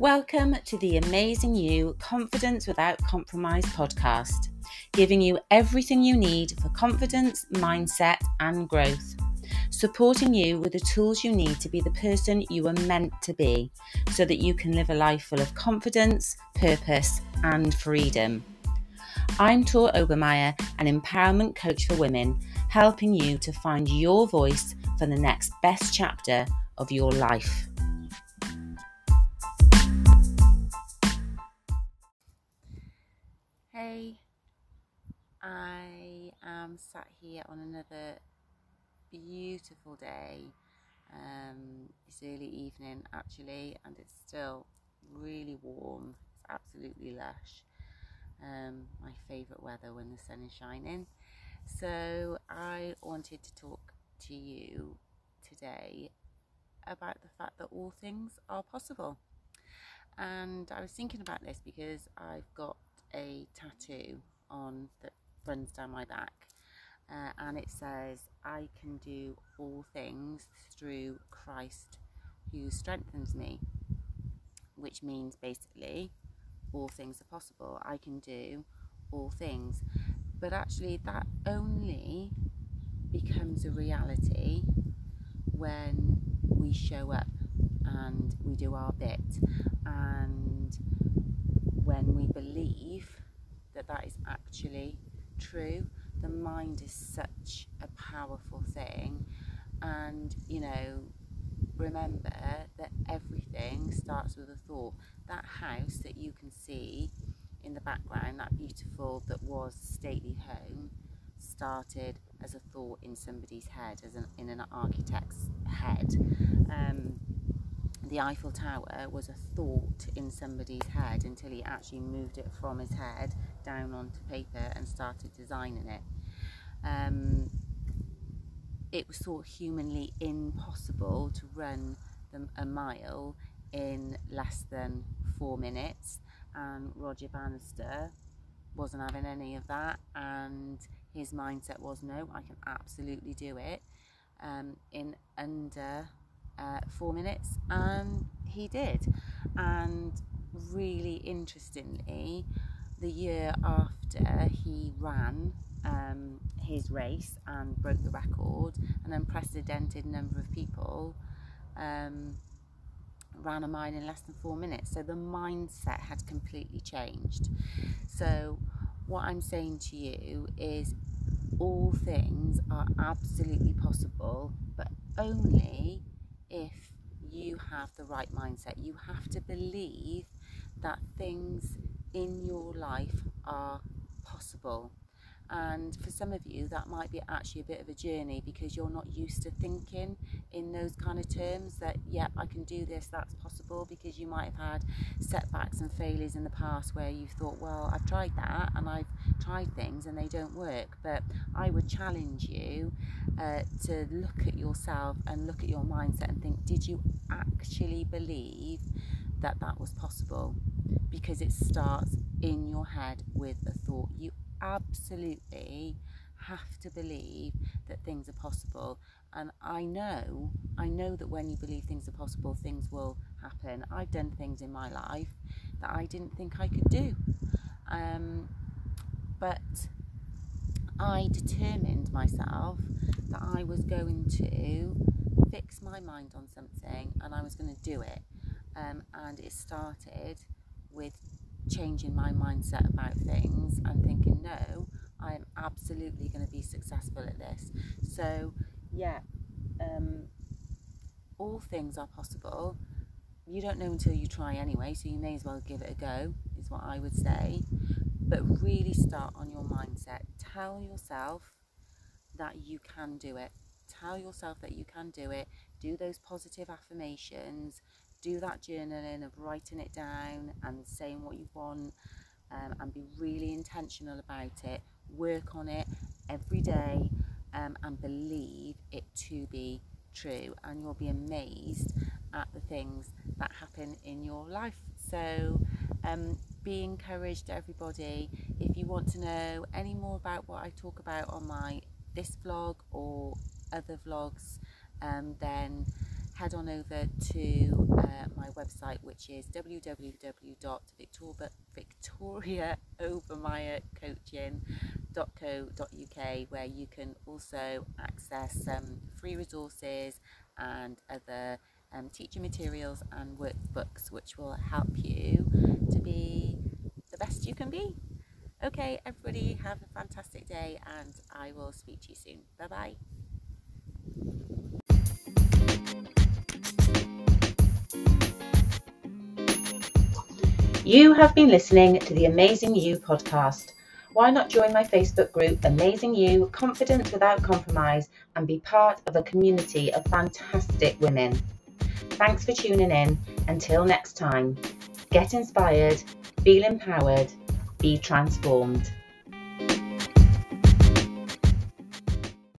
Welcome to the Amazing You Confidence Without Compromise podcast, giving you everything you need for confidence, mindset, and growth. Supporting you with the tools you need to be the person you are meant to be so that you can live a life full of confidence, purpose, and freedom. I'm Tor Obermeyer, an empowerment coach for women, helping you to find your voice for the next best chapter of your life. Hey, I am sat here on another beautiful day. Um, it's early evening actually, and it's still really warm. It's absolutely lush. Um, my favourite weather when the sun is shining. So, I wanted to talk to you today about the fact that all things are possible. And I was thinking about this because I've got a tattoo on that runs down my back. Uh, and it says, I can do all things through Christ who strengthens me, which means basically all things are possible. I can do all things. But actually, that only becomes a reality when we show up and we do our bit and when we believe that that is actually true. The mind is such a powerful thing. And you know remember that everything starts with a thought. That house that you can see in the background that beautiful that was stately home started as a thought in somebody's head, as an, in an architect's head. The Eiffel Tower was a thought in somebody's head until he actually moved it from his head down onto paper and started designing it. Um, it was thought humanly impossible to run a mile in less than four minutes, and Roger Bannister wasn't having any of that, and his mindset was no, I can absolutely do it um, in under uh, four minutes, and he did. And really interestingly, the year after he ran um, his race and broke the record, an unprecedented number of people um, ran a mile in less than four minutes. So the mindset had completely changed. So what I'm saying to you is all things are absolutely possible, but only if you have the right mindset. You have to believe that things in your life are possible. And for some of you, that might be actually a bit of a journey because you're not used to thinking in those kind of terms that, yeah, I can do this, that's possible, because you might have had setbacks and failures in the past where you thought, well, I've tried that and I've tried things and they don't work. But I would challenge you uh, to look at yourself and look at your mindset and think, did you actually believe that that was possible? Because it starts in your head with a thought. You absolutely have to believe that things are possible. And I know, I know that when you believe things are possible, things will happen. I've done things in my life that I didn't think I could do. Um, but I determined myself that I was going to fix my mind on something and I was going to do it. Um, and it started with changing my mindset about things and thinking, no, I am absolutely going to be successful at this. So, yeah, um, all things are possible. You don't know until you try anyway, so you may as well give it a go, is what I would say. But really start on your mindset. Tell yourself that you can do it. Tell yourself that you can do it. Do those positive affirmations do that journaling of writing it down and saying what you want um, and be really intentional about it. Work on it every day um, and believe it to be true, and you'll be amazed at the things that happen in your life. So, um, be encouraged, everybody. If you want to know any more about what I talk about on my this vlog or other vlogs, um, then head on over to uh, my website, which is www.victoriaobermeyercoaching.co.uk, where you can also access um, free resources and other um, teaching materials and workbooks, which will help you to be the best you can be. Okay, everybody, have a fantastic day, and I will speak to you soon. Bye bye. You have been listening to the Amazing You podcast. Why not join my Facebook group, Amazing You Confidence Without Compromise, and be part of a community of fantastic women? Thanks for tuning in. Until next time, get inspired, feel empowered, be transformed.